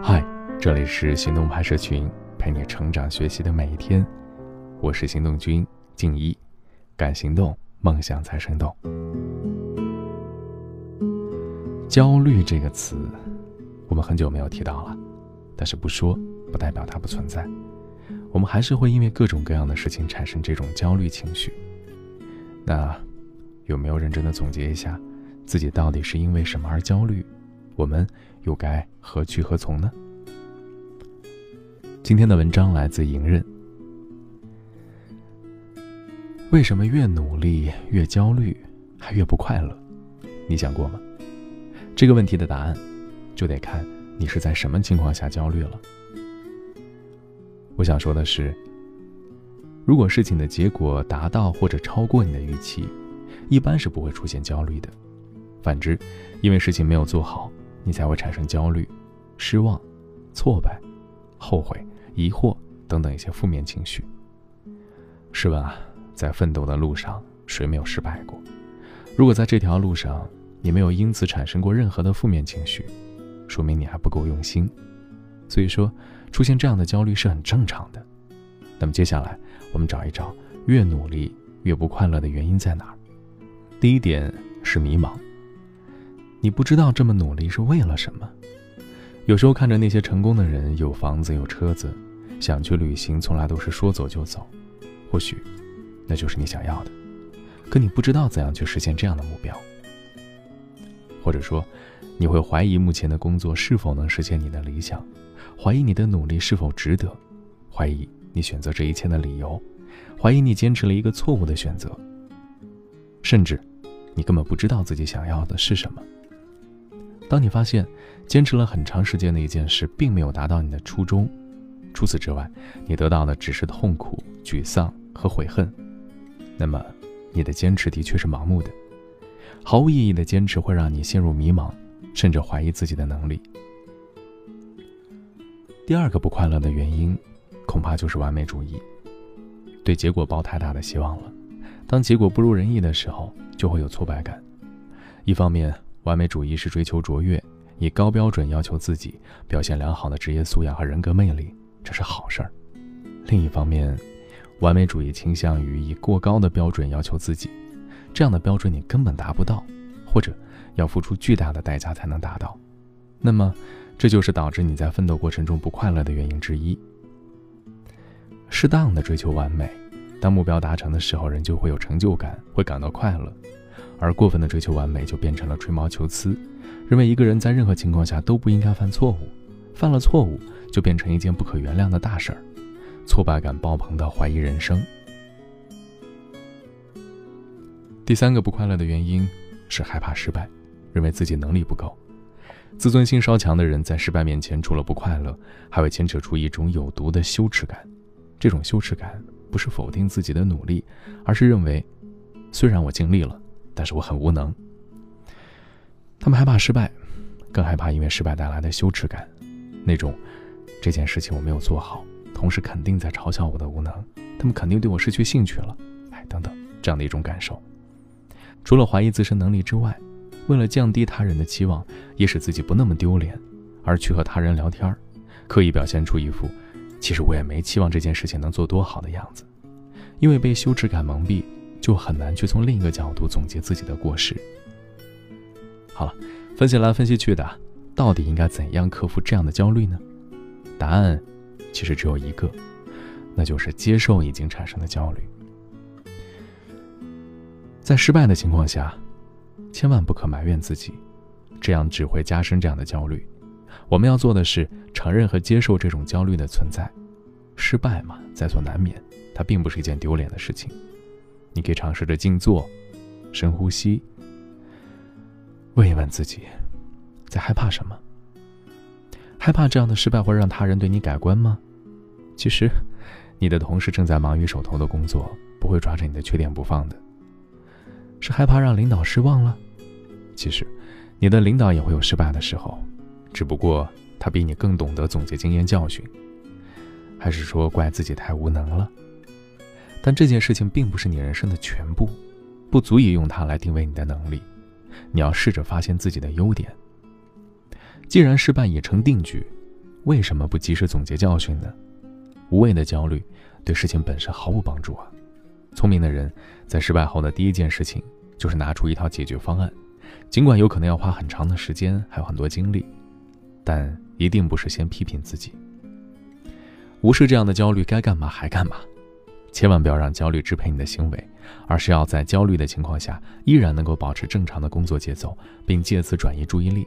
嗨，这里是行动拍摄群，陪你成长学习的每一天。我是行动君静一，敢行动，梦想才生动。焦虑这个词，我们很久没有提到了，但是不说不代表它不存在。我们还是会因为各种各样的事情产生这种焦虑情绪。那有没有认真的总结一下，自己到底是因为什么而焦虑？我们又该何去何从呢？今天的文章来自迎刃。为什么越努力越焦虑，还越不快乐？你想过吗？这个问题的答案，就得看你是在什么情况下焦虑了。我想说的是，如果事情的结果达到或者超过你的预期，一般是不会出现焦虑的。反之，因为事情没有做好。你才会产生焦虑、失望、挫败、后悔、疑惑等等一些负面情绪。试问啊，在奋斗的路上，谁没有失败过？如果在这条路上你没有因此产生过任何的负面情绪，说明你还不够用心。所以说，出现这样的焦虑是很正常的。那么接下来，我们找一找越努力越不快乐的原因在哪儿。第一点是迷茫。你不知道这么努力是为了什么？有时候看着那些成功的人有房子有车子，想去旅行从来都是说走就走，或许那就是你想要的，可你不知道怎样去实现这样的目标。或者说，你会怀疑目前的工作是否能实现你的理想，怀疑你的努力是否值得，怀疑你选择这一切的理由，怀疑你坚持了一个错误的选择，甚至你根本不知道自己想要的是什么。当你发现坚持了很长时间的一件事并没有达到你的初衷，除此之外，你得到的只是痛苦、沮丧和悔恨，那么你的坚持的确是盲目的。毫无意义的坚持会让你陷入迷茫，甚至怀疑自己的能力。第二个不快乐的原因，恐怕就是完美主义，对结果抱太大的希望了。当结果不如人意的时候，就会有挫败感。一方面，完美主义是追求卓越，以高标准要求自己，表现良好的职业素养和人格魅力，这是好事儿。另一方面，完美主义倾向于以过高的标准要求自己，这样的标准你根本达不到，或者要付出巨大的代价才能达到。那么，这就是导致你在奋斗过程中不快乐的原因之一。适当的追求完美，当目标达成的时候，人就会有成就感，会感到快乐。而过分的追求完美，就变成了吹毛求疵，认为一个人在任何情况下都不应该犯错误，犯了错误就变成一件不可原谅的大事儿，挫败感爆棚到怀疑人生。第三个不快乐的原因是害怕失败，认为自己能力不够，自尊心稍强的人在失败面前，除了不快乐，还会牵扯出一种有毒的羞耻感。这种羞耻感不是否定自己的努力，而是认为，虽然我尽力了。但是我很无能。他们害怕失败，更害怕因为失败带来的羞耻感，那种这件事情我没有做好，同事肯定在嘲笑我的无能，他们肯定对我失去兴趣了，哎，等等这样的一种感受。除了怀疑自身能力之外，为了降低他人的期望，也使自己不那么丢脸，而去和他人聊天，刻意表现出一副其实我也没期望这件事情能做多好的样子，因为被羞耻感蒙蔽。就很难去从另一个角度总结自己的过失。好了，分析来分析去的，到底应该怎样克服这样的焦虑呢？答案其实只有一个，那就是接受已经产生的焦虑。在失败的情况下，千万不可埋怨自己，这样只会加深这样的焦虑。我们要做的是承认和接受这种焦虑的存在。失败嘛，在所难免，它并不是一件丢脸的事情。你可以尝试着静坐，深呼吸，问一问自己，在害怕什么？害怕这样的失败会让他人对你改观吗？其实，你的同事正在忙于手头的工作，不会抓着你的缺点不放的。是害怕让领导失望了？其实，你的领导也会有失败的时候，只不过他比你更懂得总结经验教训。还是说怪自己太无能了？但这件事情并不是你人生的全部，不足以用它来定位你的能力。你要试着发现自己的优点。既然失败已成定局，为什么不及时总结教训呢？无谓的焦虑对事情本身毫无帮助啊！聪明的人在失败后的第一件事情就是拿出一套解决方案，尽管有可能要花很长的时间，还有很多精力，但一定不是先批评自己。无视这样的焦虑，该干嘛还干嘛，千万不要让焦虑支配你的行为，而是要在焦虑的情况下依然能够保持正常的工作节奏，并借此转移注意力。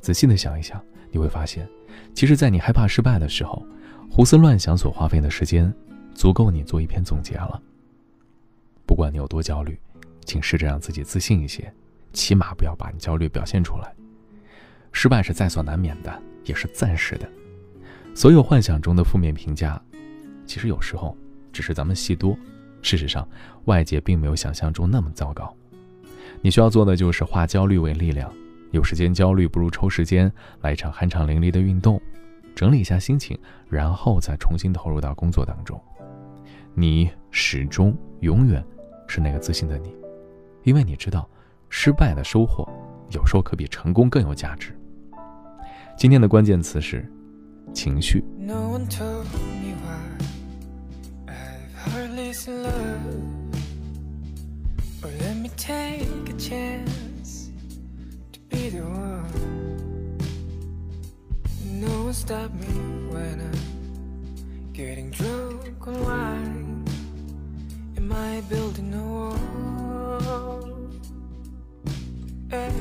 仔细的想一想，你会发现。其实，在你害怕失败的时候，胡思乱想所花费的时间，足够你做一篇总结了。不管你有多焦虑，请试着让自己自信一些，起码不要把你焦虑表现出来。失败是在所难免的，也是暂时的。所有幻想中的负面评价，其实有时候只是咱们戏多。事实上，外界并没有想象中那么糟糕。你需要做的就是化焦虑为力量。有时间焦虑，不如抽时间来一场酣畅淋漓的运动，整理一下心情，然后再重新投入到工作当中。你始终永远是那个自信的你，因为你知道，失败的收获有时候可比成功更有价值。今天的关键词是情绪。The one. No one stop me when I'm getting drunk on wine. Am I building a wall? Hey.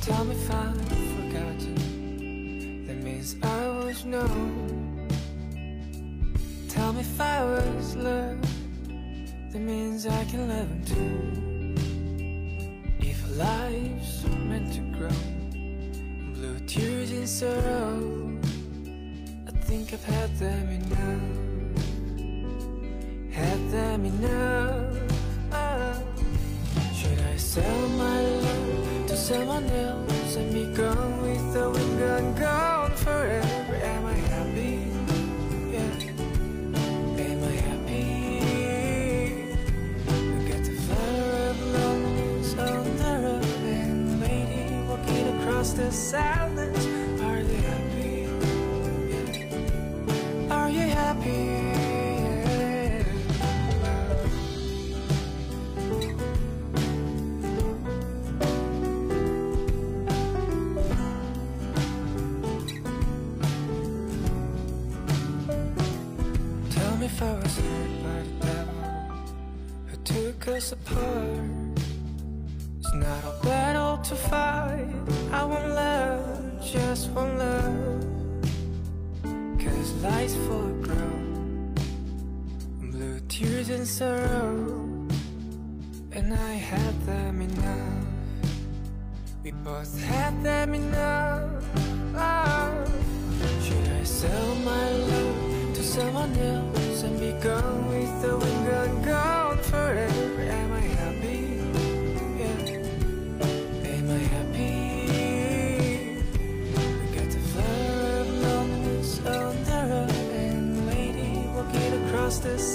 Tell me if I've forgotten. That means I was known. Tell me was loved. That means I can love him too If life's meant to grow Blue tears in sorrow I think I've had them enough Had them enough oh. Should I sell my love to someone else And be gone apart. It's not a battle to fight. I want love, just want love. Cause life's full of growth, blue tears and sorrow. And I had them enough. We both had them enough. Oh. Should I sell my love to someone else and be gone with the wind gone, gone forever?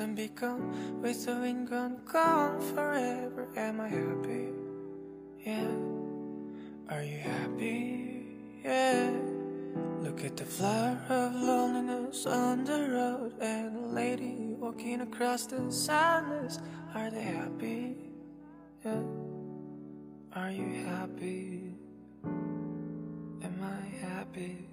and be gone with the wind gone, gone forever. Am I happy? Yeah. Are you happy? Yeah. Look at the flower of loneliness on the road and a lady walking across the silence. Are they happy? Yeah. Are you happy? Am I happy?